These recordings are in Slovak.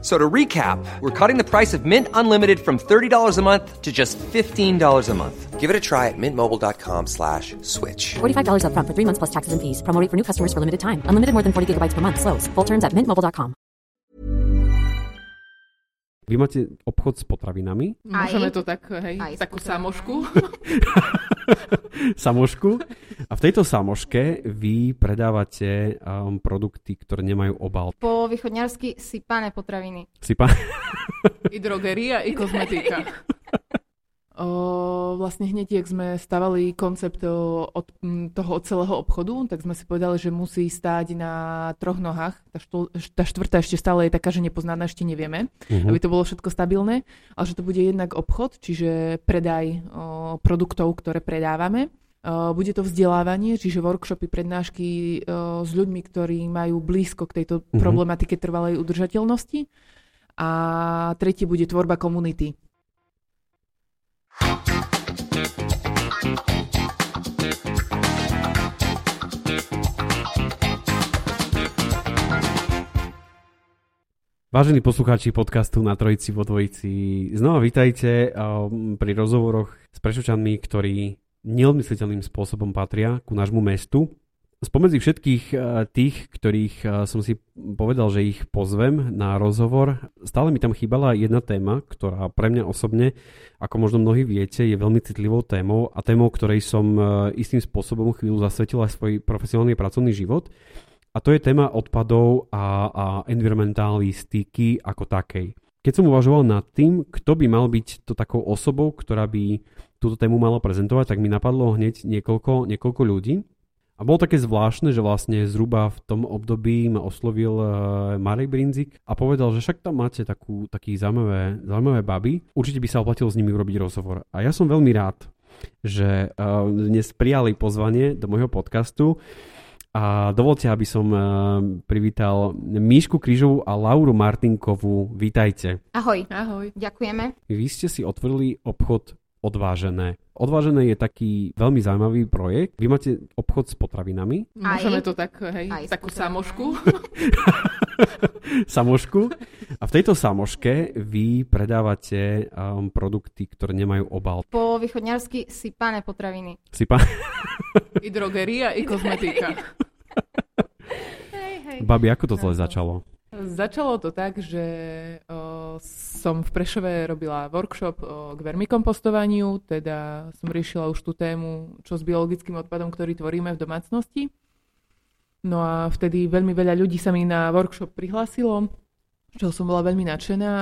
So to recap, we're cutting the price of Mint Unlimited from $30 a month to just $15 a month. Give it a try at mintmobile.com slash switch. $45 upfront for three months plus taxes and fees. Promo rate for new customers for limited time. Unlimited more than 40 gigabytes per month. Slows. Full terms at mintmobile.com. Vy máte obchod s potravinami, Aj. Môžeme to tak, hej, Aj takú samošku. samošku. A v tejto samoške vy predávate um, produkty, ktoré nemajú obal. Po východňarsky sypané potraviny. Si pán... I drogeria, i kozmetika. Vlastne hneď, jak sme stavali koncept od toho celého obchodu, tak sme si povedali, že musí stáť na troch nohách. Tá, štol, tá štvrtá ešte stále je taká, že nepoznána, ešte nevieme, Mhm. aby to bolo všetko stabilné, ale že to bude jednak obchod, čiže predaj o, produktov, ktoré predávame. O, bude to vzdelávanie, čiže workshopy, prednášky o, s ľuďmi, ktorí majú blízko k tejto Mhm. problematike trvalej udržateľnosti. A tretí bude tvorba komunity. Vážení poslucháči podcastu na Trojici vo Dvojici, znova vítajte pri rozhovoroch s Prešovčanmi, ktorí neodmysliteľným spôsobom patria ku nášmu mestu. Spomedzi všetkých uh, tých, ktorých uh, som si povedal, že ich pozvem na rozhovor, stále mi tam chýbala jedna téma, ktorá pre mňa osobne, ako možno mnohí viete, je veľmi citlivou témou a témou, ktorej som uh, istým spôsobom chvíľu zasvetil aj svoj profesionálny pracovný život. A to je téma odpadov a, a environmentalistiky ako takej. Keď som uvažoval nad tým, kto by mal byť to takou osobou, ktorá by túto tému mala prezentovať, tak mi napadlo hneď niekoľko, niekoľko ľudí. A bolo také zvláštne, že vlastne zhruba v tom období ma oslovil uh, Marek Brinzik a povedal, že však tam máte takú, taký zaujímavé, zaujímavé baby, určite by sa oplatilo s nimi urobiť rozhovor. A ja som veľmi rád, že uh, dnes prijali pozvanie do môjho podcastu. A dovolte, aby som uh, privítal Míšku Krížovú a Lauru Martinkovú. Vítajte. Ahoj, Ahoj. ďakujeme. Vy ste si otvorili obchod Odvážené. Odvážené je taký veľmi zaujímavý projekt. Vy máte obchod s potravinami, Aj. Môžeme to tak, hej, Aj takú samošku. samošku. A v tejto samoške vy predávate um, produkty, ktoré nemajú obal. Po východňarsky sypané potraviny. Pán... I drogeria, i kozmetika. Hej, hej. Babi, ako to celé začalo? Začalo to tak, že o, som v Prešove robila workshop o, k vermikompostovaniu, teda som riešila už tú tému, čo s biologickým odpadom, ktorý tvoríme v domácnosti. No a vtedy veľmi veľa ľudí sa mi na workshop prihlásilo, čo som bola veľmi nadšená.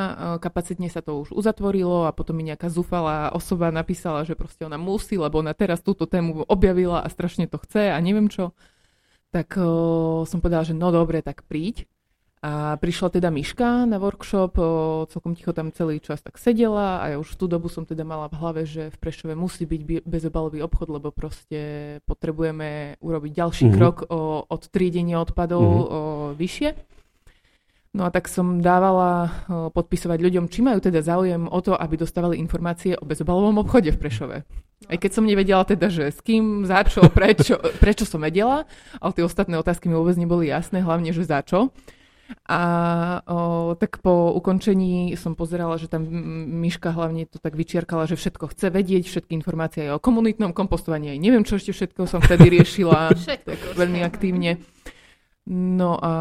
Kapacitne sa to už uzatvorilo a potom mi nejaká zúfalá osoba napísala, že proste ona musí, lebo ona teraz túto tému objavila a strašne to chce a neviem čo. Tak o, som povedala, že no dobre, tak príď. A prišla teda Miška na workshop, o, celkom ticho tam celý čas tak sedela a ja už v tú dobu som teda mala v hlave, že v Prešove musí byť bezobalový obchod, lebo proste potrebujeme urobiť ďalší Mhm. mm-hmm. krok o, od triedenia odpadov Mhm. mm-hmm. o, vyššie. No a tak som dávala o, podpisovať ľuďom, či majú teda záujem o to, aby dostávali informácie o bezobalovom obchode v Prešove. Aj keď som nevedela teda, že s kým, za čo, prečo, prečo som vedela, ale tie ostatné otázky mi vôbec neboli jasné, hlavne, že za čo. A o, tak po ukončení som pozerala, že tam Miška hlavne to tak vyčiarkala, že všetko chce vedieť, všetky informácie aj o komunitnom kompostovaní, aj neviem, čo ešte všetko som vtedy riešila tak veľmi aktívne. No a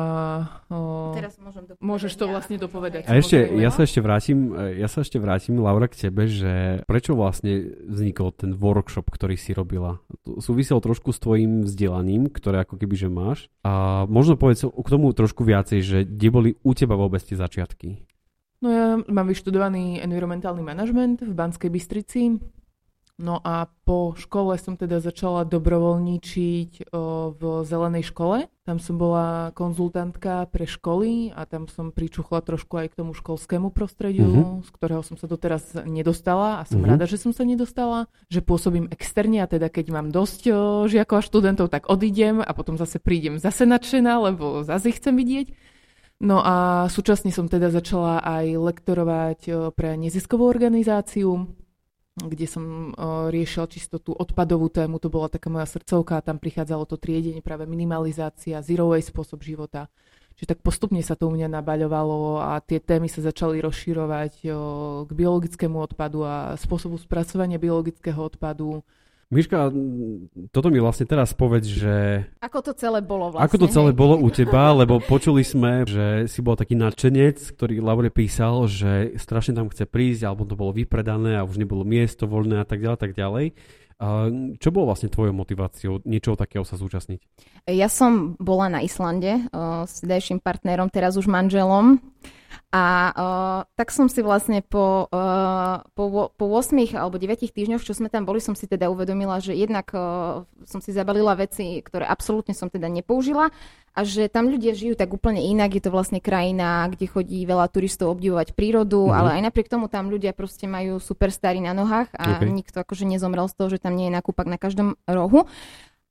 o, Teraz môžem dopovedať. môžeš to vlastne dopovedať. A ešte, ja sa ešte vrátim, ja sa ešte vrátim, Laura, k tebe, že prečo vlastne vznikol ten workshop, ktorý si robila? Súvisel trošku s tvojim vzdelaním, ktoré ako keby, že máš. A možno povedz k tomu trošku viacej, že kde boli u teba vôbec tie začiatky? No ja mám vyštudovaný environmentálny manažment v Banskej Bystrici. No a po škole som teda začala dobrovoľníčiť o, v zelenej škole. Tam som bola konzultantka pre školy a tam som pričuchla trošku aj k tomu školskému prostrediu, Mhm. z ktorého som sa doteraz nedostala a som Mhm. rada, že som sa nedostala. Že pôsobím externe a teda keď mám dosť o, žiakov a študentov, tak odídem a potom zase prídem zase nadšená, lebo zase ich chcem vidieť. No a súčasne som teda začala aj lektorovať o, pre neziskovú organizáciu, kde som riešila čisto tú odpadovú tému, to bola taká moja srdcovka a tam prichádzalo to triedenie, práve minimalizácia, zero waste spôsob života. Čiže tak postupne sa to u mňa nabaľovalo a tie témy sa začali rozširovať k biologickému odpadu a spôsobu spracovania biologického odpadu. Miška, toto mi vlastne teraz povedz, že Ako to celé bolo vlastne? ako to celé hej? bolo u teba, lebo počuli sme, že si bol taký nadšenec, ktorý Laure písal, že strašne tam chce prísť, alebo to bolo vypredané a už nebolo miesto voľné a tak ďalej, tak ďalej. Čo bolo vlastne tvojou motiváciou niečoho takého sa zúčastniť? Ja som bola na Islande s vtedajším partnerom, teraz už manželom. A uh, tak som si vlastne po, uh, po, po 8 alebo 9 týždňoch, čo sme tam boli, som si teda uvedomila, že jednak uh, som si zabalila veci, ktoré absolútne som teda nepoužila a že tam ľudia žijú tak úplne inak. Je to vlastne krajina, kde chodí veľa turistov obdivovať prírodu, Mhm. mm-hmm. ale aj napriek tomu tam ľudia proste majú super starí na nohách a Ok. nikto akože nezomrel z toho, že tam nie je nakúpak na každom rohu.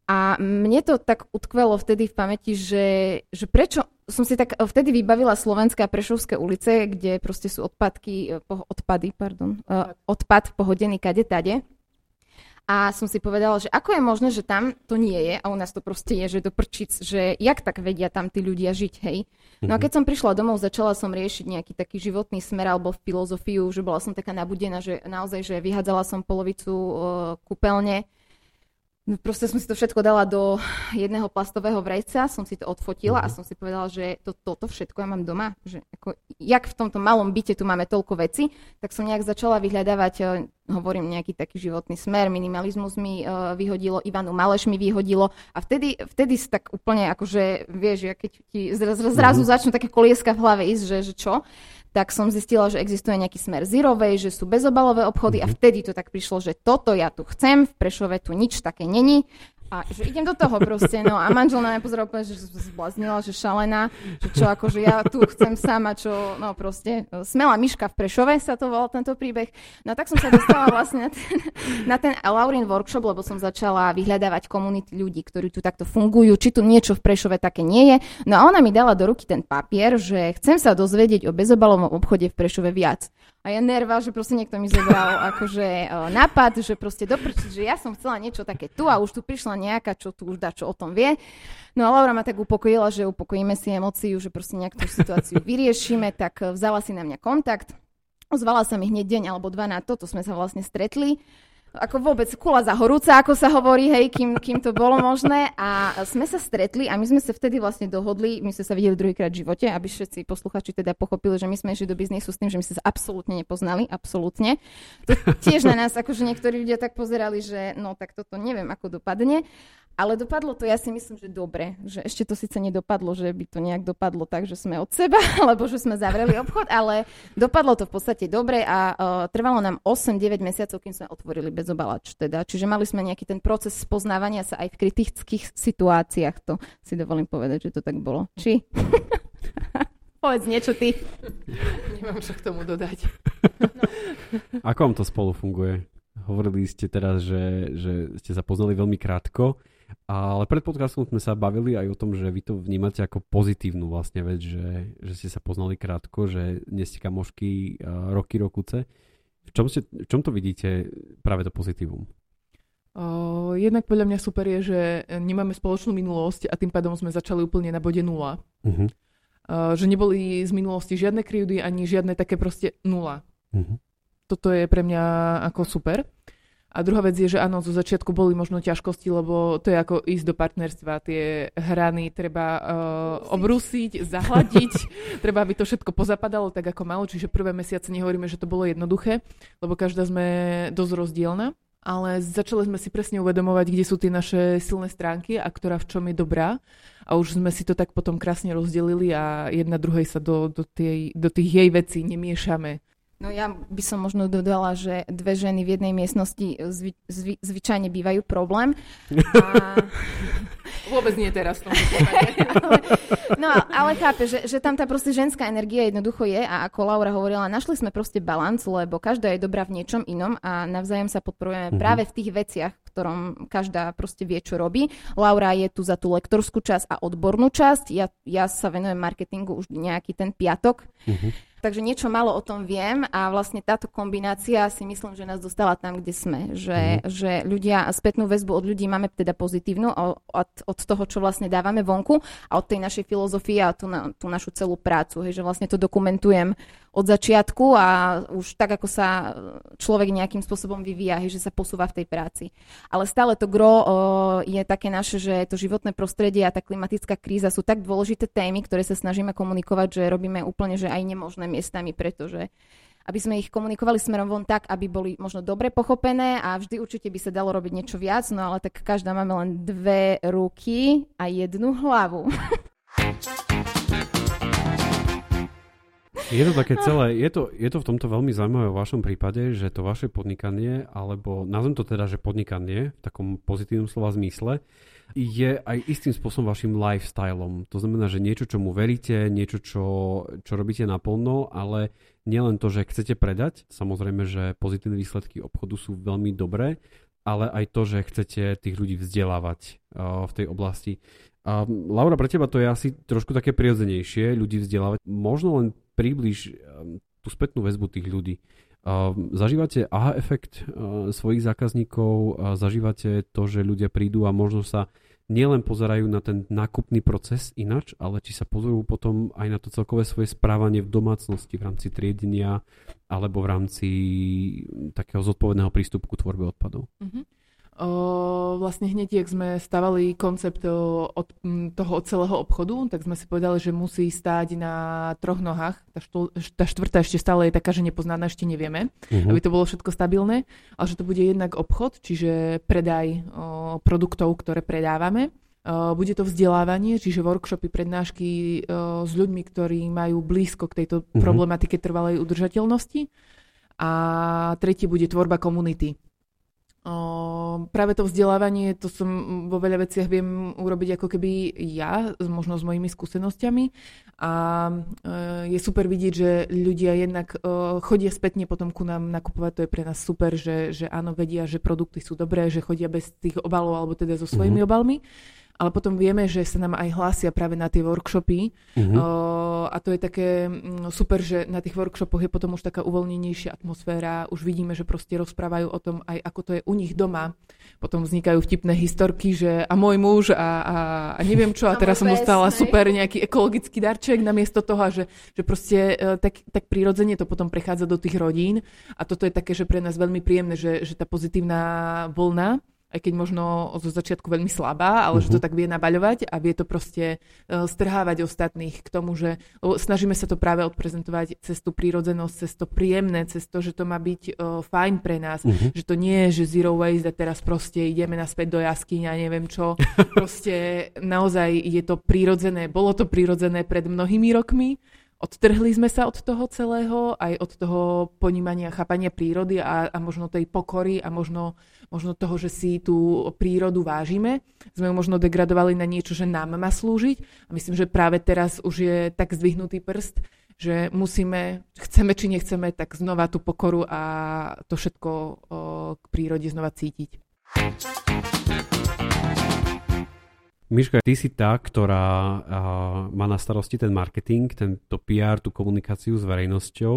A mne to tak utkvelo vtedy v pamäti, že, že prečo som si tak vtedy vybavila Slovenské a Prešovské ulice, kde proste sú odpadky, eh, po, odpady, pardon, uh, odpad pohodený kade tade. A som si povedala, že ako je možné, že tam to nie je a u nás to proste je, že do prčic, že jak tak vedia tam tí ľudia žiť, hej. No a keď som prišla domov, začala som riešiť nejaký taký životný smer alebo filozofiu, že bola som taká nabudená, že naozaj, že vyhádzala som polovicu uh, kúpeľne, No proste som si to všetko dala do jedného plastového vrejca, som si to odfotila a som si povedala, že to, toto všetko ja mám doma. Že ako, jak v tomto malom byte tu máme toľko veci, tak som nejak začala vyhľadávať, eh, hovorím, nejaký taký životný smer, minimalizmus mi uh, vyhodilo, Ivanu Maleš mi vyhodilo a vtedy, vtedy si tak úplne akože, vieš, ja keď ti zra, zra, zrazu začnú také kolieska v hlave ísť, že, že čo, tak som zistila, že existuje nejaký smer waste, že sú bezobalové obchody a vtedy to tak prišlo, že toto ja tu chcem, v Prešove tu nič také není a že idem do toho proste, no a manžel na mňa pozeral že zbláznila, že šalená, že čo akože ja tu chcem sama, čo, no proste, smelá myška v Prešove sa to volal tento príbeh. No a tak som sa dostala vlastne na ten, na ten Laurin workshop, lebo som začala vyhľadávať komunity ľudí, ktorí tu takto fungujú, či tu niečo v Prešove také nie je. No a ona mi dala do ruky ten papier, že chcem sa dozvedieť o bezobalovom obchode v Prešove viac. A ja nerva, že proste niekto mi zobral akože uh, nápad, že proste doprčiť, že ja som chcela niečo také tu a už tu prišla nejaká, čo tu už dá, čo o tom vie. No a Laura ma tak upokojila, že upokojíme si emóciu, že proste nejak tú situáciu vyriešime, tak eh, vzala si na mňa kontakt. Ozvala sa mi hneď deň alebo dva na to, to sme sa vlastne stretli ako vôbec kula za horúca, ako sa hovorí, hej, kým, kým to bolo možné. A sme sa stretli a my sme sa vtedy vlastne dohodli, my sme sa videli druhýkrát v živote, aby všetci posluchači teda pochopili, že my sme išli do biznisu s tým, že my sme sa absolútne nepoznali, absolútne. To tiež na nás, akože niektorí ľudia tak pozerali, že no tak toto neviem, ako dopadne. Ale dopadlo to, ja si myslím, že dobre, že ešte to síce nedopadlo, že by to nejak dopadlo tak, že sme od seba, alebo že sme zavreli obchod, ale dopadlo to v podstate dobre a uh, trvalo nám 8-9 mesiacov, kým sme otvorili bezobalač teda. Čiže mali sme nejaký ten proces spoznávania sa aj v kritických situáciách, to si dovolím povedať, že to tak bolo. Či? Povedz niečo ty. Nemám čo k tomu dodať. Ako vám to spolu funguje? Hovorili ste teraz, že, že ste sa poznali veľmi krátko, ale pred podcastom sme sa bavili aj o tom, že vy to vnímate ako pozitívnu vlastne vec, že, že ste sa poznali krátko, že nie ste kamošky uh, roky, rokuce. V čom, ste, v čom to vidíte práve to pozitívum? O, jednak podľa mňa super je, že nemáme spoločnú minulosť a tým pádom sme začali úplne na bode nula. Uh-huh. O, že neboli z minulosti žiadne krivdy ani žiadne také proste nula. Uh-huh. Toto je pre mňa ako super. A druhá vec je, že áno, zo začiatku boli možno ťažkosti, lebo to je ako ísť do partnerstva. Tie hrany treba uh, obrúsiť, zahladiť, treba, aby to všetko pozapadalo tak, ako malo. Čiže prvé mesiace nehovoríme, že to bolo jednoduché, lebo každá sme dosť rozdielna. Ale začali sme si presne uvedomovať, kde sú tie naše silné stránky a ktorá v čom je dobrá. A už sme si to tak potom krásne rozdelili a jedna druhej sa do, do, tej, do tých jej vecí nemiešame. No ja by som možno dodala, že dve ženy v jednej miestnosti zvy, zvy, zvyčajne bývajú problém. A Vôbec nie teraz v tom No ale chápe, že, že tam tá proste ženská energia jednoducho je a ako Laura hovorila, našli sme proste balans, lebo každá je dobrá v niečom inom a navzájom sa podporujeme mm-hmm. práve v tých veciach, ktorom každá proste vie, čo robí. Laura je tu za tú lektorskú časť a odbornú časť. Ja, ja sa venujem marketingu už nejaký ten piatok. Mm-hmm takže niečo malo o tom viem a vlastne táto kombinácia si myslím, že nás dostala tam, kde sme. Že, mm. že ľudia, spätnú väzbu od ľudí máme teda pozitívnu od, od toho, čo vlastne dávame vonku a od tej našej filozofie a tú, na, tú našu celú prácu. Hej, že vlastne to dokumentujem od začiatku a už tak, ako sa človek nejakým spôsobom vyvíja, hej, že sa posúva v tej práci. Ale stále to gro o, je také naše, že to životné prostredie a tá klimatická kríza sú tak dôležité témy, ktoré sa snažíme komunikovať, že robíme úplne, že aj nemožné miestami, pretože aby sme ich komunikovali smerom von tak, aby boli možno dobre pochopené a vždy určite by sa dalo robiť niečo viac, no ale tak každá máme len dve ruky a jednu hlavu. Je to také celé, je to, je to v tomto veľmi zaujímavé v vašom prípade, že to vaše podnikanie, alebo nazvem to teda, že podnikanie v takom pozitívnom slova zmysle, je aj istým spôsobom vašim lifestylom. To znamená, že niečo, čomu veríte, niečo, čo, čo robíte naplno, ale nielen to, že chcete predať, samozrejme, že pozitívne výsledky obchodu sú veľmi dobré, ale aj to, že chcete tých ľudí vzdelávať uh, v tej oblasti. A Laura, pre teba to je asi trošku také prirodzenejšie, ľudí vzdelávať. Možno len približ um, tú spätnú väzbu tých ľudí. Zažívate aha efekt svojich zákazníkov, zažívate to, že ľudia prídu a možno sa nielen pozerajú na ten nákupný proces inač, ale či sa pozorujú potom aj na to celkové svoje správanie v domácnosti v rámci triedenia alebo v rámci takého zodpovedného prístupu k tvorbe odpadov. Mm-hmm. Vlastne hneď, jak sme stavali koncept od toho celého obchodu, tak sme si povedali, že musí stáť na troch nohách. Tá, štú, tá štvrtá ešte stále je taká, že nepoznána, ešte nevieme, uh-huh. aby to bolo všetko stabilné, ale že to bude jednak obchod, čiže predaj o, produktov, ktoré predávame. O, bude to vzdelávanie, čiže workshopy, prednášky o, s ľuďmi, ktorí majú blízko k tejto uh-huh. problematike trvalej udržateľnosti. A tretí bude tvorba komunity. O, práve to vzdelávanie, to som vo veľa veciach viem urobiť ako keby ja, možno s mojimi skúsenosťami. A e, je super vidieť, že ľudia jednak e, chodia spätne potom ku nám nakupovať, to je pre nás super, že, že áno, vedia, že produkty sú dobré, že chodia bez tých obalov alebo teda so svojimi mm-hmm. obalmi ale potom vieme, že sa nám aj hlásia práve na tie workshopy. Uh-huh. o, a to je také mm, super, že na tých workshopoch je potom už taká uvoľnenejšia atmosféra, už vidíme, že proste rozprávajú o tom aj ako to je u nich doma. Potom vznikajú vtipné historky, že a môj muž a, a, a neviem čo. A teraz som dostala super nejaký ekologický darček namiesto toho, že, že proste e, tak, tak prirodzene to potom prechádza do tých rodín. A toto je také, že pre nás veľmi príjemné, že, že tá pozitívna vlna aj keď možno zo začiatku veľmi slabá, ale uh-huh. že to mhm. tak vie nabaľovať a vie to proste uh, strhávať ostatných k tomu, že snažíme sa to práve odprezentovať cez tú prírodzenosť, cez to príjemné, cez to, že to má byť uh, fajn pre nás, uh-huh. že to nie je, že zero waste a teraz proste ideme naspäť do jaskyň a neviem čo. proste naozaj je to prírodzené, bolo to prírodzené pred mnohými rokmi, odtrhli sme sa od toho celého, aj od toho ponímania, chápania prírody a, a možno tej pokory a možno, možno toho, že si tú prírodu vážime. Sme ju možno degradovali na niečo, že nám má slúžiť. A myslím, že práve teraz už je tak zdvihnutý prst, že musíme, chceme či nechceme, tak znova tú pokoru a to všetko o, k prírode znova cítiť. Miška, ty si tá, ktorá uh, má na starosti ten marketing, tento PR, tú komunikáciu s verejnosťou.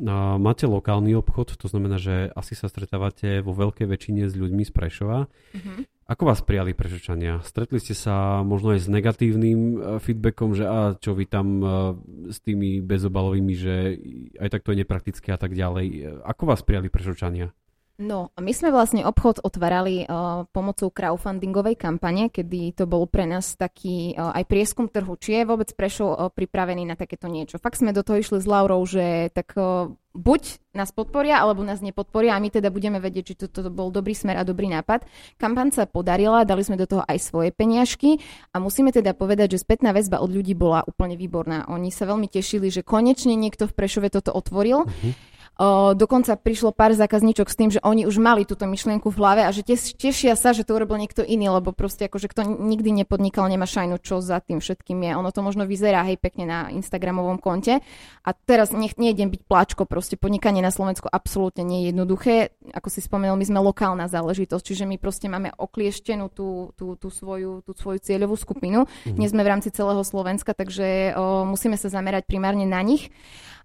Uh, máte lokálny obchod, to znamená, že asi sa stretávate vo veľkej väčšine s ľuďmi z Prešova. Uh-huh. Ako vás prijali Prešočania? Stretli ste sa možno aj s negatívnym uh, feedbackom, že a čo vy tam uh, s tými bezobalovými, že aj tak to je nepraktické a tak ďalej. Ako vás prijali Prešočania? No, my sme vlastne obchod otvárali uh, pomocou crowdfundingovej kampane, kedy to bol pre nás taký uh, aj prieskum trhu, či je vôbec Prešov uh, pripravený na takéto niečo. Fakt sme do toho išli s Laurou, že tak uh, buď nás podporia, alebo nás nepodporia a my teda budeme vedieť, či toto to bol dobrý smer a dobrý nápad. Kampaň sa podarila, dali sme do toho aj svoje peniažky a musíme teda povedať, že spätná väzba od ľudí bola úplne výborná. Oni sa veľmi tešili, že konečne niekto v Prešove toto otvoril. Uh-huh O, dokonca prišlo pár zákazníčok s tým, že oni už mali túto myšlienku v hlave a že teš, tešia sa, že to urobil niekto iný, lebo proste akože kto nikdy nepodnikal, nemá šajnu, čo za tým všetkým je. Ono to možno vyzerá hej pekne na Instagramovom konte. A teraz nech, nejdem byť pláčko, proste podnikanie na Slovensku absolútne nie je jednoduché. Ako si spomenul, my sme lokálna záležitosť, čiže my proste máme oklieštenú tú, tú, tú, svoju, tú svoju cieľovú skupinu. Mm-hmm. Nie sme v rámci celého Slovenska, takže o, musíme sa zamerať primárne na nich.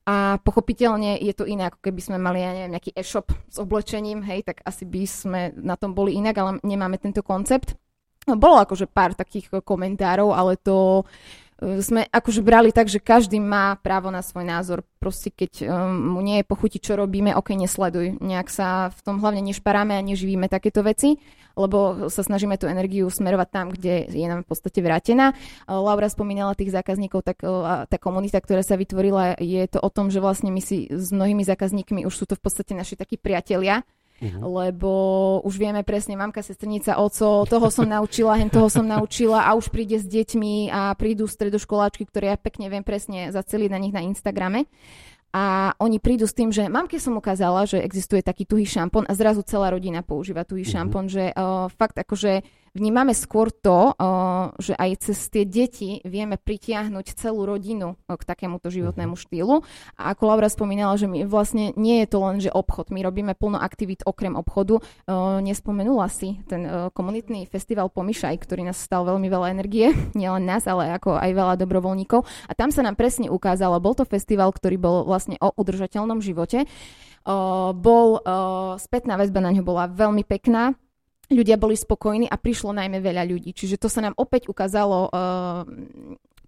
A pochopiteľne je to iné, ako keby sme mali, ja neviem, nejaký e-shop s oblečením, hej, tak asi by sme na tom boli inak, ale nemáme tento koncept. Bolo akože pár takých komentárov, ale to sme akože brali tak, že každý má právo na svoj názor. Proste keď um, mu nie je pochutiť, čo robíme, ok, nesleduj. Nejak sa v tom hlavne nešparáme a neživíme takéto veci lebo sa snažíme tú energiu smerovať tam, kde je nám v podstate vrátená. Laura spomínala tých zákazníkov, tak tá komunita, ktorá sa vytvorila, je to o tom, že vlastne my si s mnohými zákazníkmi už sú to v podstate naši takí priatelia, Uh-huh. lebo už vieme presne, mamka, sestrnica, oco, toho som naučila, hen toho som naučila a už príde s deťmi a prídu stredoškoláčky, ktoré ja pekne viem presne zaceliť na nich na Instagrame a oni prídu s tým, že mamke som ukázala, že existuje taký tuhý šampón a zrazu celá rodina používa tuhý mm-hmm. šampón, že uh, fakt akože vnímame skôr to, že aj cez tie deti vieme pritiahnuť celú rodinu k takémuto životnému mhm. štýlu. A ako Laura spomínala, že my vlastne nie je to len, že obchod, my robíme plno aktivít okrem obchodu. Nespomenula si ten komunitný festival Pomyšaj, ktorý nás stal veľmi veľa energie, nielen nás, ale ako aj veľa dobrovoľníkov. A tam sa nám presne ukázalo, bol to festival, ktorý bol vlastne o udržateľnom živote. bol spätná väzba na ňo bola veľmi pekná ľudia boli spokojní a prišlo najmä veľa ľudí. Čiže to sa nám opäť ukázalo uh,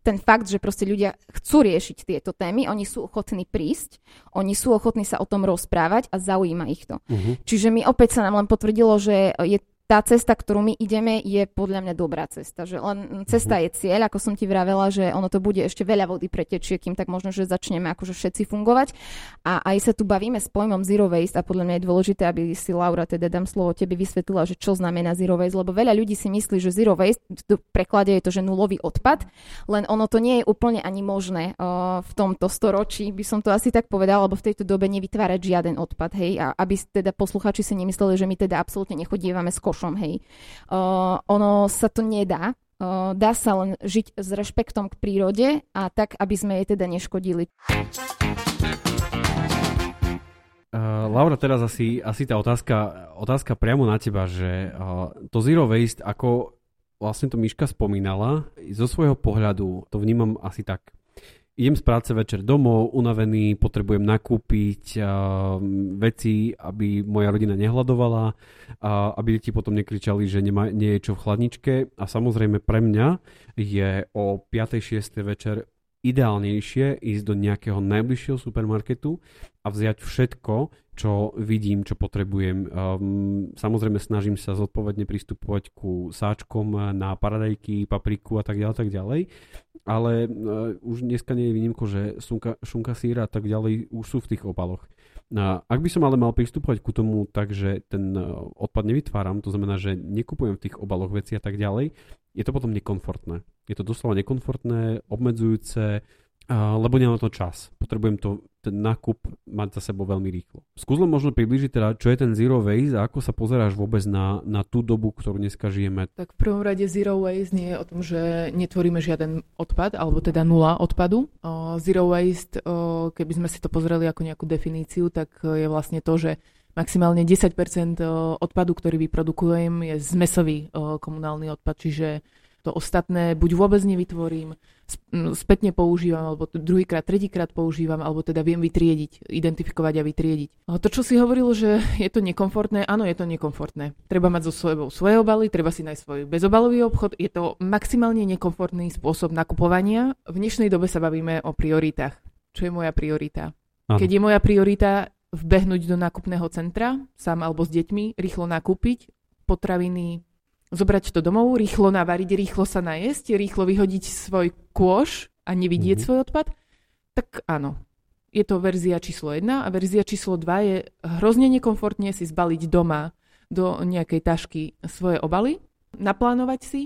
ten fakt, že proste ľudia chcú riešiť tieto témy, oni sú ochotní prísť, oni sú ochotní sa o tom rozprávať a zaujíma ich to. Uh-huh. Čiže mi opäť sa nám len potvrdilo, že je tá cesta, ktorú my ideme, je podľa mňa dobrá cesta. Že len cesta mhm. je cieľ, ako som ti vravela, že ono to bude ešte veľa vody pretečie, kým tak možno, že začneme akože všetci fungovať. A aj sa tu bavíme s pojmom zero waste a podľa mňa je dôležité, aby si Laura, teda dám slovo tebe, vysvetlila, že čo znamená zero waste, lebo veľa ľudí si myslí, že zero waste, v preklade je to, že nulový odpad, len ono to nie je úplne ani možné uh, v tomto storočí, by som to asi tak povedala, lebo v tejto dobe nevytvárať žiaden odpad, hej, a aby teda posluchači si nemysleli, že my teda absolútne nechodívame s koš košom, hej. Uh, ono sa to nedá, uh, dá sa len žiť s rešpektom k prírode a tak, aby sme jej teda neškodili. Uh, Laura, teraz asi, asi tá otázka, otázka priamo na teba, že uh, to zero waste, ako vlastne to Miška spomínala, zo svojho pohľadu to vnímam asi tak idem z práce večer domov, unavený, potrebujem nakúpiť uh, veci, aby moja rodina nehľadovala, uh, aby deti potom nekričali, že nema, nie je čo v chladničke. A samozrejme pre mňa je o 5. 6. večer ideálnejšie ísť do nejakého najbližšieho supermarketu a vziať všetko, čo vidím, čo potrebujem. Um, samozrejme snažím sa zodpovedne pristupovať ku sáčkom na paradajky, papriku a tak ďalej, tak ďalej. Ale uh, už dneska nie je výnimko, že šunka, šunka síra a tak ďalej už sú v tých obaloch. A ak by som ale mal pristupovať ku tomu tak, že ten uh, odpad nevytváram, to znamená, že nekupujem v tých obaloch veci a tak ďalej, je to potom nekomfortné. Je to doslova nekomfortné, obmedzujúce, lebo nemám to čas. Potrebujem to, ten nákup mať za sebou veľmi rýchlo. Skús len možno približiť teda, čo je ten zero waste a ako sa pozeráš vôbec na, na tú dobu, ktorú dneska žijeme. Tak v prvom rade zero waste nie je o tom, že netvoríme žiaden odpad, alebo teda nula odpadu. Zero waste, keby sme si to pozreli ako nejakú definíciu, tak je vlastne to, že maximálne 10% odpadu, ktorý vyprodukujem, je zmesový komunálny odpad, čiže to ostatné buď vôbec nevytvorím, spätne používam, alebo druhýkrát, tretíkrát používam, alebo teda viem vytriediť, identifikovať a vytriediť. To, čo si hovoril, že je to nekomfortné, áno, je to nekomfortné. Treba mať so sebou svoje obaly, treba si nájsť svoj bezobalový obchod, je to maximálne nekomfortný spôsob nakupovania. V dnešnej dobe sa bavíme o prioritách. Čo je moja priorita? Aha. Keď je moja priorita vbehnúť do nákupného centra, sám alebo s deťmi, rýchlo nakúpiť potraviny, zobrať to domov, rýchlo navariť, rýchlo sa najesť, rýchlo vyhodiť svoj kôš a nevidieť mm-hmm. svoj odpad, tak áno. Je to verzia číslo 1 a verzia číslo 2 je hrozne nekomfortne si zbaliť doma do nejakej tašky svoje obaly, naplánovať si.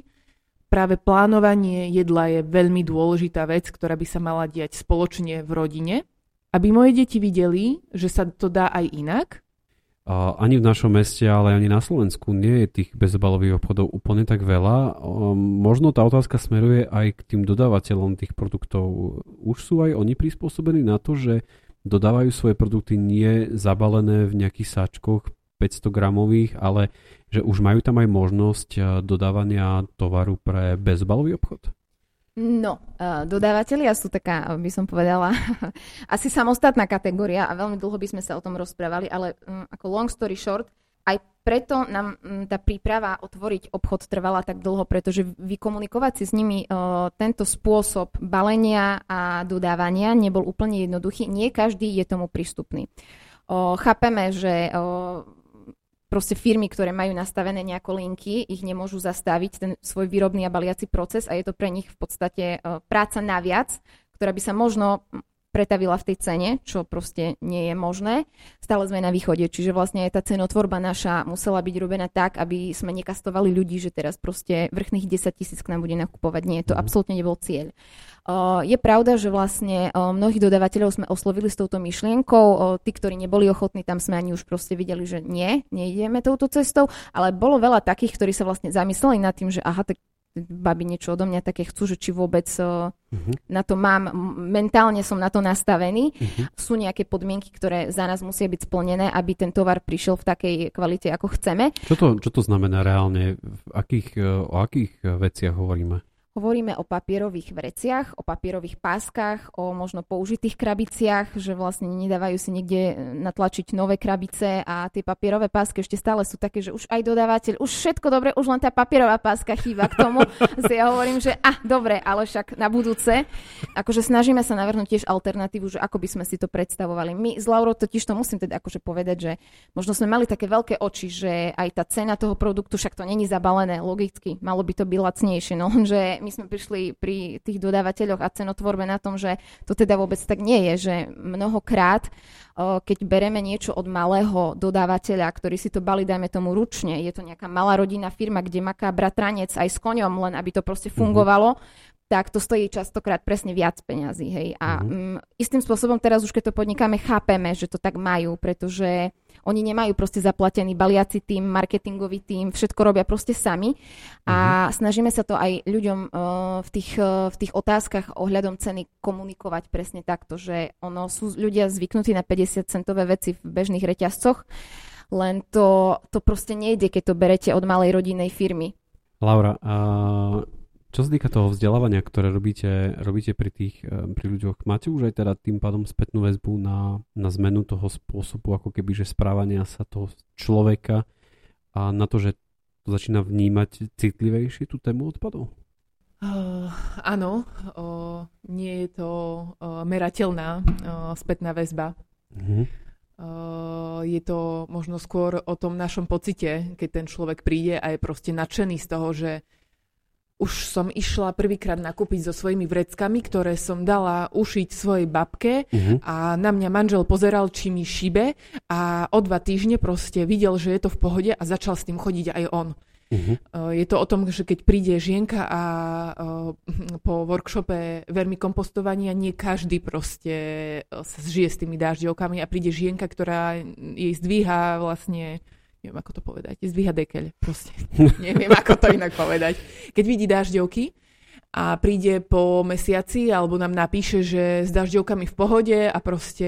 Práve plánovanie jedla je veľmi dôležitá vec, ktorá by sa mala diať spoločne v rodine. aby moje deti videli, že sa to dá aj inak. Ani v našom meste, ale ani na Slovensku nie je tých bezobalových obchodov úplne tak veľa. Možno tá otázka smeruje aj k tým dodávateľom tých produktov. Už sú aj oni prispôsobení na to, že dodávajú svoje produkty nie zabalené v nejakých sáčkoch 500 gramových, ale že už majú tam aj možnosť dodávania tovaru pre bezobalový obchod? No, uh, dodávateľia sú taká, by som povedala, asi samostatná kategória a veľmi dlho by sme sa o tom rozprávali, ale um, ako long story short, aj preto nám um, tá príprava otvoriť obchod trvala tak dlho, pretože vykomunikovať si s nimi uh, tento spôsob balenia a dodávania nebol úplne jednoduchý. Nie každý je tomu prístupný. Uh, chápeme, že proste firmy, ktoré majú nastavené nejako linky, ich nemôžu zastaviť ten svoj výrobný a baliaci proces a je to pre nich v podstate uh, práca naviac, ktorá by sa možno pretavila v tej cene, čo proste nie je možné. Stále sme na východe, čiže vlastne aj tá cenotvorba naša musela byť robená tak, aby sme nekastovali ľudí, že teraz proste vrchných 10 tisíc k nám bude nakupovať. Nie, to mm. absolútne nebol cieľ. Je pravda, že vlastne mnohých dodávateľov sme oslovili s touto myšlienkou. Tí, ktorí neboli ochotní, tam sme ani už proste videli, že nie, nejdeme touto cestou, ale bolo veľa takých, ktorí sa vlastne zamysleli nad tým, že aha, tak babi niečo odo mňa také chcú, že či vôbec uh, uh-huh. na to mám, mentálne som na to nastavený. Uh-huh. Sú nejaké podmienky, ktoré za nás musia byť splnené, aby ten tovar prišiel v takej kvalite, ako chceme. Čo to, čo to znamená reálne? V akých, e, o akých veciach hovoríme? Hovoríme o papierových vreciach, o papierových páskach, o možno použitých krabiciach, že vlastne nedávajú si niekde natlačiť nové krabice a tie papierové pásky ešte stále sú také, že už aj dodávateľ, už všetko dobre, už len tá papierová páska chýba k tomu. si ja hovorím, že ah, dobre, ale však na budúce. Akože snažíme sa navrhnúť tiež alternatívu, že ako by sme si to predstavovali. My s Laurou totiž to musím teda akože povedať, že možno sme mali také veľké oči, že aj tá cena toho produktu, však to není zabalené, logicky, malo by to byť lacnejšie, no že my sme prišli pri tých dodávateľoch a cenotvorbe na tom, že to teda vôbec tak nie je, že mnohokrát, keď bereme niečo od malého dodávateľa, ktorý si to bali, dajme tomu ručne, je to nejaká malá rodinná firma, kde maká bratranec aj s koňom, len aby to proste mhm. fungovalo, mm-hmm tak to stojí častokrát presne viac peňazí. Hej. A mm-hmm. um, istým spôsobom teraz už keď to podnikáme, chápeme, že to tak majú, pretože oni nemajú proste zaplatený baliaci tým, marketingový tým, všetko robia proste sami a mm-hmm. snažíme sa to aj ľuďom uh, v, tých, uh, v tých otázkach ohľadom ceny komunikovať presne takto, že ono sú ľudia zvyknutí na 50 centové veci v bežných reťazcoch, len to, to proste nejde, keď to berete od malej rodinnej firmy. Laura, uh čo sa týka toho vzdelávania, ktoré robíte, robíte pri tých eh, pri ľuďoch, máte už aj teda tým pádom spätnú väzbu na, na zmenu toho spôsobu, ako keby, že správania sa toho človeka a na to, že to začína vnímať citlivejšie tú tému odpadov? Uh, áno, uh, nie je to uh, merateľná uh, spätná väzba. Uh-huh. Uh, je to možno skôr o tom našom pocite, keď ten človek príde a je proste nadšený z toho, že už som išla prvýkrát nakúpiť so svojimi vreckami, ktoré som dala ušiť svojej babke uh-huh. a na mňa manžel pozeral, či mi šibe a o dva týždne proste videl, že je to v pohode a začal s tým chodiť aj on. Uh-huh. Je to o tom, že keď príde žienka a po workshope vermi kompostovania nie každý proste sa žije s tými dážďovkami a príde žienka, ktorá jej zdvíha vlastne neviem ako to povedať, zdvíha dekeľ, proste. neviem ako to inak povedať. Keď vidí dažďovky a príde po mesiaci alebo nám napíše, že s dažďovkami v pohode a proste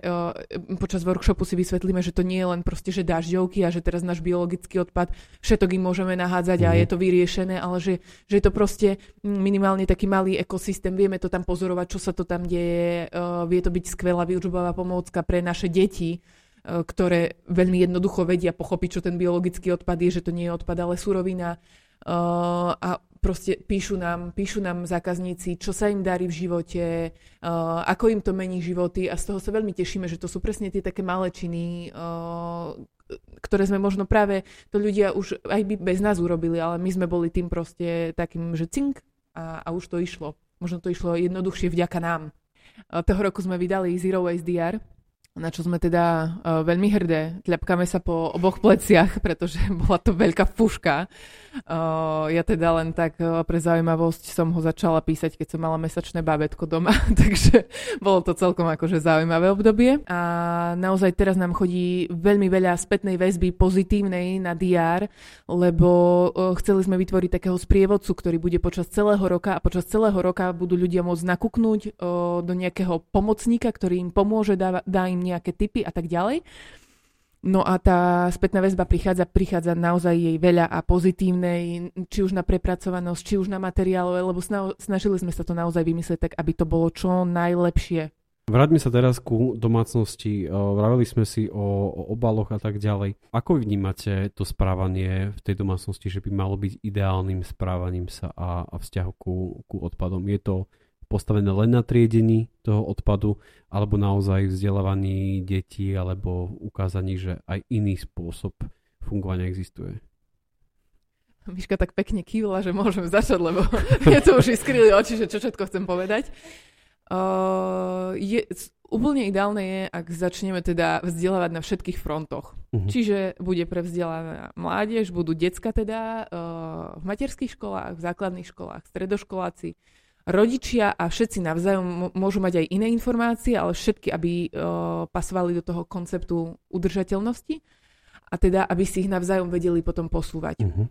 uh, počas workshopu si vysvetlíme, že to nie je len proste, že dažďovky a že teraz náš biologický odpad všetok im môžeme nahádzať mm. a mhm. je to vyriešené, ale že, že je to proste minimálne taký malý ekosystém, vieme to tam pozorovať, čo sa to tam deje, uh, vie to byť skvelá výučbová pomôcka pre naše deti, ktoré veľmi jednoducho vedia pochopiť, čo ten biologický odpad je, že to nie je odpad, ale surovina. E, a proste píšu nám, píšu nám zákazníci, čo sa im darí v živote, e, ako im to mení životy a z toho sa veľmi tešíme, že to sú presne tie také malé činy, ktoré sme možno práve, to ľudia už aj by bez nás urobili, ale my sme boli tým proste takým, že cink a, a už to išlo. Možno to išlo jednoduchšie vďaka nám. Toho roku sme vydali Zero Waste DR, na čo sme teda uh, veľmi hrdé. Tľapkáme sa po oboch pleciach, pretože bola to veľká fuška. Uh, ja teda len tak uh, pre zaujímavosť som ho začala písať, keď som mala mesačné bábetko doma, takže bolo to celkom akože zaujímavé obdobie. A naozaj teraz nám chodí veľmi veľa spätnej väzby pozitívnej na DR, lebo uh, chceli sme vytvoriť takého sprievodcu, ktorý bude počas celého roka a počas celého roka budú ľudia môcť nakúknúť uh, do nejakého pomocníka, ktorý im pomôže, dá, dá im nejaké tipy a tak ďalej. No a tá spätná väzba prichádza, prichádza naozaj jej veľa a pozitívnej, či už na prepracovanosť, či už na materiálové, lebo snažili sme sa to naozaj vymyslieť tak, aby to bolo čo najlepšie. Vráťme sa teraz ku domácnosti. Vraveli sme si o, o obaloch a tak ďalej. Ako vnímate to správanie v tej domácnosti, že by malo byť ideálnym správaním sa a, a vzťahu ku, ku odpadom? Je to postavené len na triedení toho odpadu, alebo naozaj vzdelávaní detí, alebo ukázaní, že aj iný spôsob fungovania existuje. Miška tak pekne kývla, že môžem začať, lebo je to už iskryli oči, že čo všetko chcem povedať. Uh, je, úplne ideálne je, ak začneme teda vzdelávať na všetkých frontoch. Uh-huh. Čiže bude pre vzdelávaná mládež, budú decka teda uh, v materských školách, v základných školách, stredoškoláci, rodičia a všetci navzájom môžu mať aj iné informácie, ale všetky, aby uh, pasovali do toho konceptu udržateľnosti a teda, aby si ich navzájom vedeli potom posúvať. Uh-huh.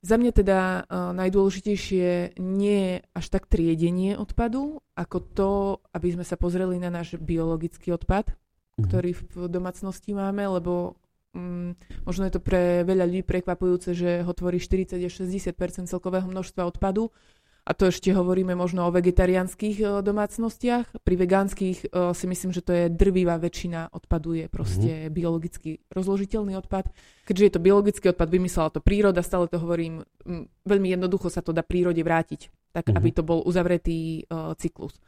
Za mňa teda uh, najdôležitejšie nie je až tak triedenie odpadu, ako to, aby sme sa pozreli na náš biologický odpad, uh-huh. ktorý v domácnosti máme, lebo um, možno je to pre veľa ľudí prekvapujúce, že ho tvorí 40 až 60 celkového množstva odpadu, a to ešte hovoríme možno o vegetariánskych e, domácnostiach. Pri vegánskych e, si myslím, že to je drvivá väčšina odpadu je proste mm-hmm. biologicky rozložiteľný odpad. Keďže je to biologický odpad, vymyslela to príroda, stále to hovorím, veľmi jednoducho sa to dá prírode vrátiť, tak mm-hmm. aby to bol uzavretý uh, cyklus.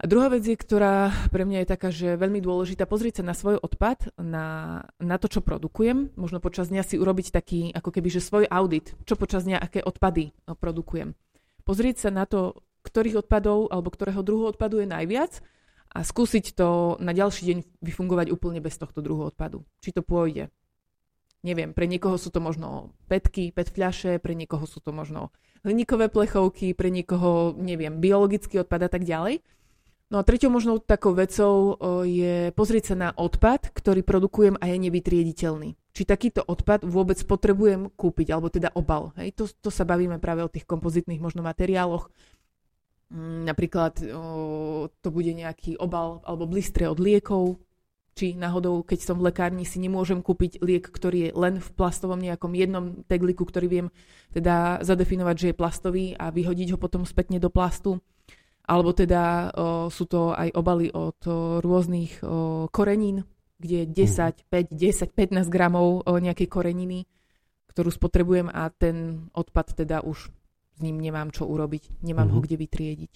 A druhá vec je, ktorá pre mňa je taká, že veľmi dôležitá, pozrieť sa na svoj odpad, na, na to, čo produkujem. Možno počas dňa si urobiť taký, ako keby, že svoj audit, čo počas dňa, aké odpady produkujem pozrieť sa na to, ktorých odpadov alebo ktorého druhu odpadu je najviac a skúsiť to na ďalší deň vyfungovať úplne bez tohto druhu odpadu. Či to pôjde. Neviem, pre niekoho sú to možno petky, pet fľaše, pre niekoho sú to možno hliníkové plechovky, pre niekoho, neviem, biologický odpad a tak ďalej. No a treťou možnou takou vecou je pozrieť sa na odpad, ktorý produkujem a je nevytriediteľný či takýto odpad vôbec potrebujem kúpiť, alebo teda obal. Hej? To, to sa bavíme práve o tých kompozitných možno materiáloch. Mm, napríklad to bude nejaký obal alebo blistre od liekov, či náhodou, keď som v lekárni, si nemôžem kúpiť liek, ktorý je len v plastovom nejakom jednom tegliku, ktorý viem teda zadefinovať, že je plastový a vyhodiť ho potom spätne do plastu. Alebo teda o, sú to aj obaly od o, rôznych o, korenín, kde je 10, 5, 10, 15 gramov nejakej koreniny, ktorú spotrebujem a ten odpad teda už s ním nemám čo urobiť, nemám uh-huh. ho mhm. kde vytriediť.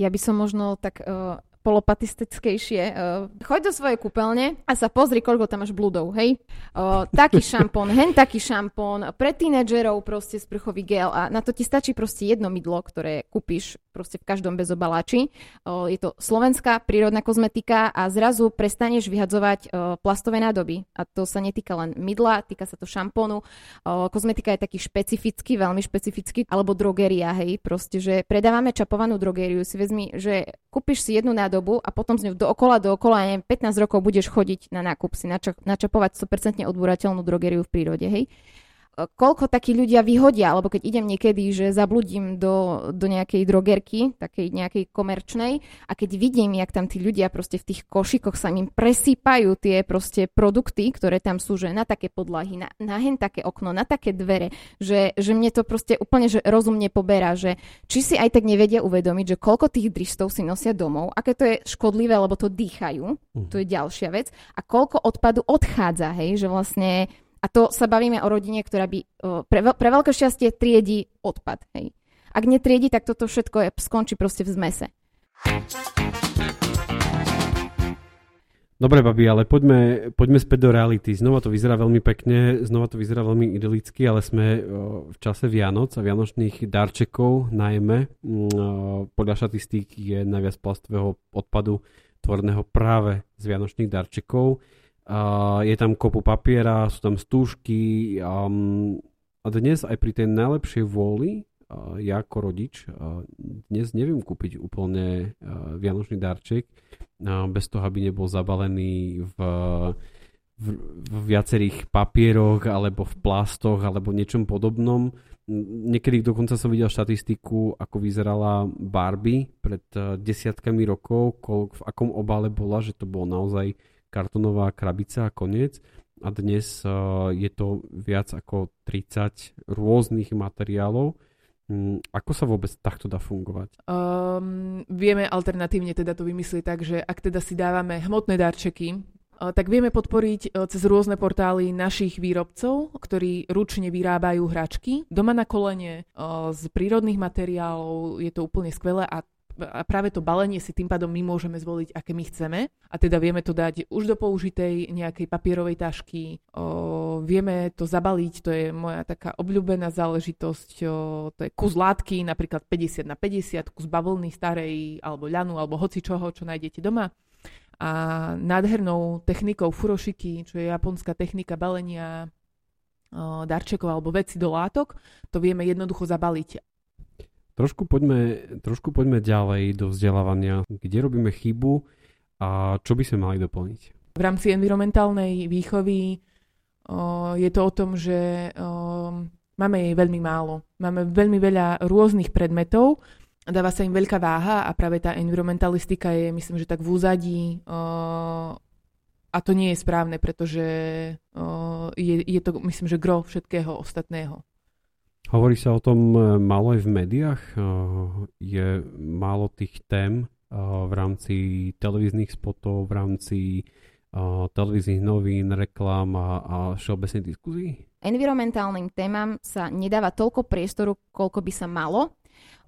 Ja by som možno tak uh, polopatistickejšie. Uh, choď do svojej kúpeľne a sa pozri, koľko tam máš bludov, hej? Uh, taký šampón, hen taký šampón, pre tínedžerov proste sprchový gel a na to ti stačí proste jedno mydlo, ktoré kúpiš proste v každom bezobaláči. Uh, je to slovenská prírodná kozmetika a zrazu prestaneš vyhadzovať uh, plastové nádoby. A to sa netýka len mydla, týka sa to šampónu. Uh, kozmetika je taký špecifický, veľmi špecifický, alebo drogeria, hej? Proste, že predávame čapovanú drogériu, si vezmi, že kúpiš si jednu nádobu dobu a potom z ňou dookola, dookola, neviem, 15 rokov budeš chodiť na nákup si načapovať 100% odbúrateľnú drogeriu v prírode, hej koľko takí ľudia vyhodia, alebo keď idem niekedy, že zabludím do, do nejakej drogerky, takej nejakej komerčnej a keď vidím, jak tam tí ľudia proste v tých košikoch sa im presýpajú tie proste produkty, ktoré tam sú, že na také podlahy, na, na hen také okno, na také dvere, že, že mne to proste úplne že rozumne poberá, že či si aj tak nevedia uvedomiť, že koľko tých drištov si nosia domov, aké to je škodlivé, lebo to dýchajú, to je ďalšia vec, a koľko odpadu odchádza, hej, že vlastne a to sa bavíme o rodine, ktorá by pre, pre veľké šťastie triedi odpad. Hej. Ak netriedi, tak toto všetko je, skončí proste v zmese. Dobre, babi, ale poďme, poďme späť do reality. Znova to vyzerá veľmi pekne, znova to vyzerá veľmi idylicky, ale sme v čase Vianoc a vianočných darčekov najmä. Podľa štatistík je najviac plastového odpadu tvoreného práve z vianočných darčekov. Uh, je tam kopu papiera, sú tam stúžky um, a dnes aj pri tej najlepšej vôli uh, ja ako rodič uh, dnes neviem kúpiť úplne uh, vianočný darček uh, bez toho, aby nebol zabalený v, v, v viacerých papieroch alebo v plastoch alebo niečom podobnom. Niekedy dokonca som videl štatistiku, ako vyzerala Barbie pred uh, desiatkami rokov, kol, v akom obale bola, že to bolo naozaj kartonová krabica a koniec. A dnes uh, je to viac ako 30 rôznych materiálov. Um, ako sa vôbec takto dá fungovať? Um, vieme alternatívne teda to vymyslieť tak, že ak teda si dávame hmotné darčeky, uh, tak vieme podporiť uh, cez rôzne portály našich výrobcov, ktorí ručne vyrábajú hračky doma na kolene z prírodných materiálov. Je to úplne skvelé a a práve to balenie si tým pádom my môžeme zvoliť, aké my chceme. A teda vieme to dať už do použitej nejakej papierovej tašky, o, vieme to zabaliť, to je moja taká obľúbená záležitosť, o, to je kus látky, napríklad 50 na 50, kus bavlny starej, alebo ľanu, alebo hoci čoho, čo nájdete doma. A nádhernou technikou furošiky, čo je japonská technika balenia darčekov alebo veci do látok, to vieme jednoducho zabaliť Trošku poďme, trošku poďme ďalej do vzdelávania, kde robíme chybu a čo by sme mali doplniť. V rámci environmentálnej výchovy o, je to o tom, že o, máme jej veľmi málo. Máme veľmi veľa rôznych predmetov, dáva sa im veľká váha a práve tá environmentalistika je, myslím, že tak v úzadí o, a to nie je správne, pretože je, je to, myslím, že gro všetkého ostatného. Hovorí sa o tom e, málo aj v médiách. E, je málo tých tém e, v rámci televíznych spotov, v rámci televíznych novín, reklám a, a všeobecnej diskuzí? Environmentálnym témam sa nedáva toľko priestoru, koľko by sa malo.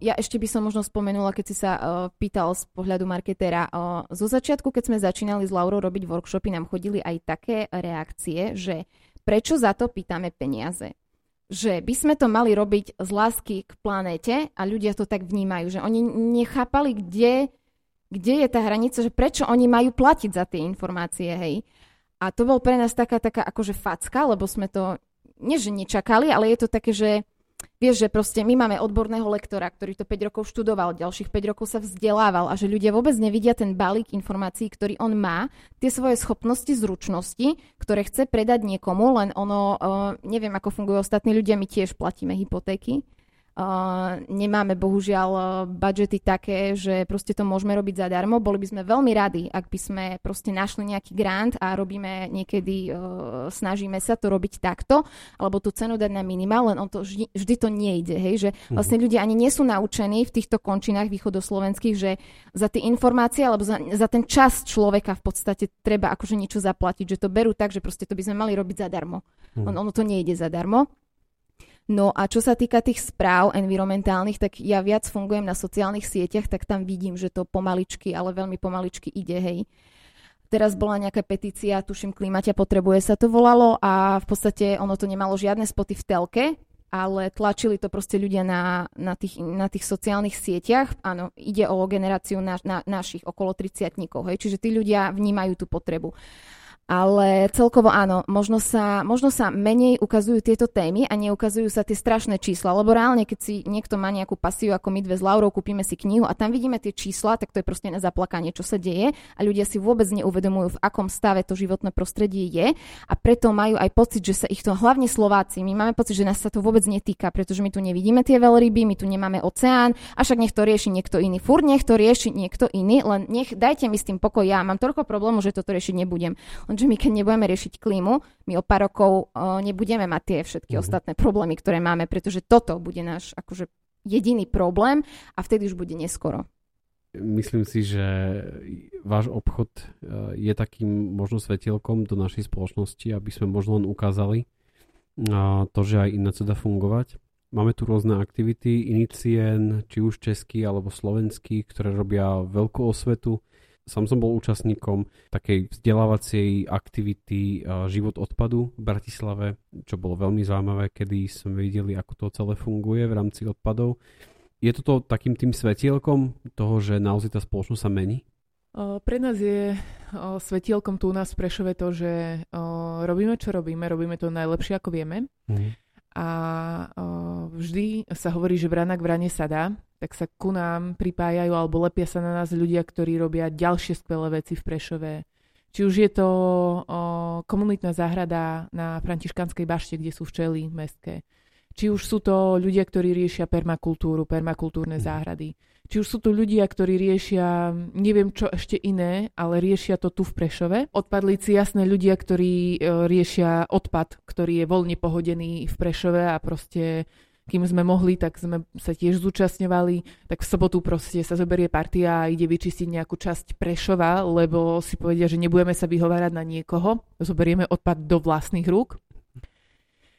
Ja ešte by som možno spomenula, keď si sa uh, pýtal z pohľadu marketéra. Uh, zo začiatku, keď sme začínali s Laurou robiť workshopy, nám chodili aj také reakcie, že prečo za to pýtame peniaze že by sme to mali robiť z lásky k planéte a ľudia to tak vnímajú, že oni nechápali, kde, kde je tá hranica, že prečo oni majú platiť za tie informácie, hej. A to bol pre nás taká, taká akože facka, lebo sme to, nie že nečakali, ale je to také, že Vieš, že proste my máme odborného lektora, ktorý to 5 rokov študoval, ďalších 5 rokov sa vzdelával a že ľudia vôbec nevidia ten balík informácií, ktorý on má, tie svoje schopnosti, zručnosti, ktoré chce predať niekomu, len ono, uh, neviem ako fungujú ostatní ľudia, my tiež platíme hypotéky, nemáme bohužiaľ uh, budžety také, že proste to môžeme robiť zadarmo. Boli by sme veľmi radi, ak by sme proste našli nejaký grant a robíme niekedy, uh, snažíme sa to robiť takto, alebo tú cenu dať na minimál, len on to vždy, vždy to nejde, hej, že mhm. vlastne ľudia ani nie sú naučení v týchto končinách východoslovenských, že za tie informácie alebo za, za ten čas človeka v podstate treba akože niečo zaplatiť, že to berú tak, že proste to by sme mali robiť zadarmo. Mm. Len ono to nejde zadarmo. No a čo sa týka tých správ environmentálnych, tak ja viac fungujem na sociálnych sieťach, tak tam vidím, že to pomaličky, ale veľmi pomaličky ide, hej. Teraz bola nejaká petícia, tuším, klimaťa potrebuje sa to volalo a v podstate ono to nemalo žiadne spoty v telke, ale tlačili to proste ľudia na, na, tých, na tých sociálnych sieťach. Áno, ide o generáciu na, na, našich okolo 30 hej, čiže tí ľudia vnímajú tú potrebu. Ale celkovo áno, možno sa, možno sa menej ukazujú tieto témy a neukazujú sa tie strašné čísla, lebo reálne, keď si niekto má nejakú pasiu ako my dve s Laurou, kúpime si knihu a tam vidíme tie čísla, tak to je proste na zaplakanie, čo sa deje a ľudia si vôbec neuvedomujú, v akom stave to životné prostredie je a preto majú aj pocit, že sa ich to, hlavne Slováci, my máme pocit, že nás sa to vôbec netýka, pretože my tu nevidíme tie veľryby, my tu nemáme oceán, a však nech to rieši niekto iný. Fúr nech to rieši niekto iný, len nech dajte mi s tým pokoj, ja mám toľko problémov, že toto riešiť nebudem. Len že my keď nebudeme riešiť klímu, my o pár rokov uh, nebudeme mať tie všetky mm. ostatné problémy, ktoré máme, pretože toto bude náš akože jediný problém a vtedy už bude neskoro. Myslím si, že váš obchod e, je takým možno svetielkom do našej spoločnosti, aby sme možno len ukázali to, že aj ináč dá fungovať. Máme tu rôzne aktivity, inicien, či už český alebo slovenský, ktoré robia veľkú osvetu Sam som bol účastníkom takej vzdelávacej aktivity Život odpadu v Bratislave, čo bolo veľmi zaujímavé, kedy sme videli, ako to celé funguje v rámci odpadov. Je toto takým tým svetielkom toho, že naozaj tá spoločnosť sa mení? Pre nás je svetielkom tu u nás v Prešove to, že robíme, čo robíme, robíme to najlepšie, ako vieme. Mhm. A vždy sa hovorí, že vrana k vrane sa dá, tak sa ku nám pripájajú alebo lepia sa na nás ľudia, ktorí robia ďalšie skvelé veci v Prešove. Či už je to o, komunitná záhrada na Františkanskej bašte, kde sú včely mestské. Či už sú to ľudia, ktorí riešia permakultúru, permakultúrne záhrady. Či už sú to ľudia, ktorí riešia, neviem čo ešte iné, ale riešia to tu v Prešove. Odpadlíci, jasné ľudia, ktorí e, riešia odpad, ktorý je voľne pohodený v Prešove a proste kým sme mohli, tak sme sa tiež zúčastňovali, tak v sobotu proste sa zoberie partia a ide vyčistiť nejakú časť Prešova, lebo si povedia, že nebudeme sa vyhovárať na niekoho, zoberieme odpad do vlastných rúk.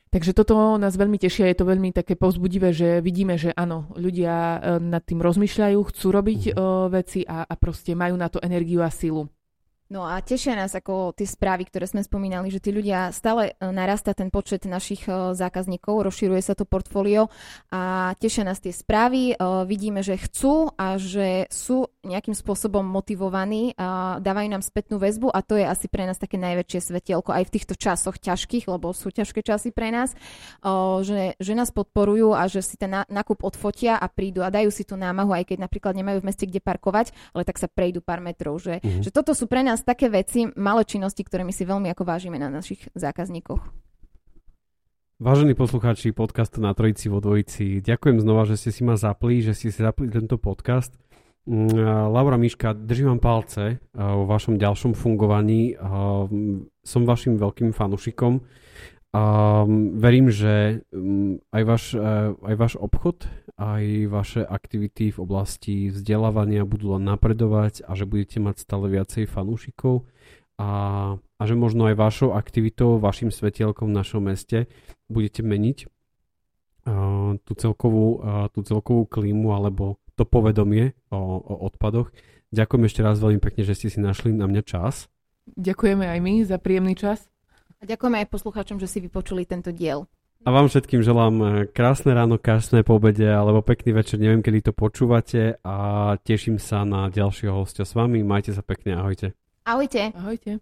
Takže toto nás veľmi teší a je to veľmi také povzbudivé, že vidíme, že áno, ľudia e, nad tým rozmýšľajú, chcú robiť o, veci a, a proste majú na to energiu a silu. No a tešia nás ako tie správy, ktoré sme spomínali, že tí ľudia stále e, narastá ten počet našich e, zákazníkov, rozširuje sa to portfólio a tešia nás tie správy. Vidíme, že chcú a že sú nejakým spôsobom motivovaní, a dávajú nám spätnú väzbu a to je asi pre nás také najväčšie svetielko aj v týchto časoch ťažkých, lebo sú ťažké časy pre nás, že, že nás podporujú a že si ten nákup odfotia a prídu a dajú si tú námahu, aj keď napríklad nemajú v meste kde parkovať, ale tak sa prejdú pár metrov. Že, mm-hmm. že toto sú pre nás nás také veci, malé činnosti, ktoré my si veľmi ako vážime na našich zákazníkoch. Vážení poslucháči podcastu na Trojici vo Dvojici, ďakujem znova, že ste si ma zapli, že ste si zapli tento podcast. Mm, Laura Miška, držím vám palce vo vašom ďalšom fungovaní. Som vašim veľkým fanušikom. Verím, že mm, aj váš, aj váš obchod aj vaše aktivity v oblasti vzdelávania budú len napredovať a že budete mať stále viacej fanúšikov a, a že možno aj vašou aktivitou, vašim svetielkom v našom meste budete meniť uh, tú, celkovú, uh, tú celkovú klímu alebo to povedomie o, o odpadoch. Ďakujem ešte raz veľmi pekne, že ste si našli na mňa čas. Ďakujeme aj my za príjemný čas. A ďakujeme aj poslucháčom, že si vypočuli tento diel. A vám všetkým želám eh, krásne ráno, krásne pobede alebo pekný večer, neviem kedy to počúvate a teším sa na ďalšieho hostia s vami. Majte sa pekne, ahojte. Ahojte. Ahojte.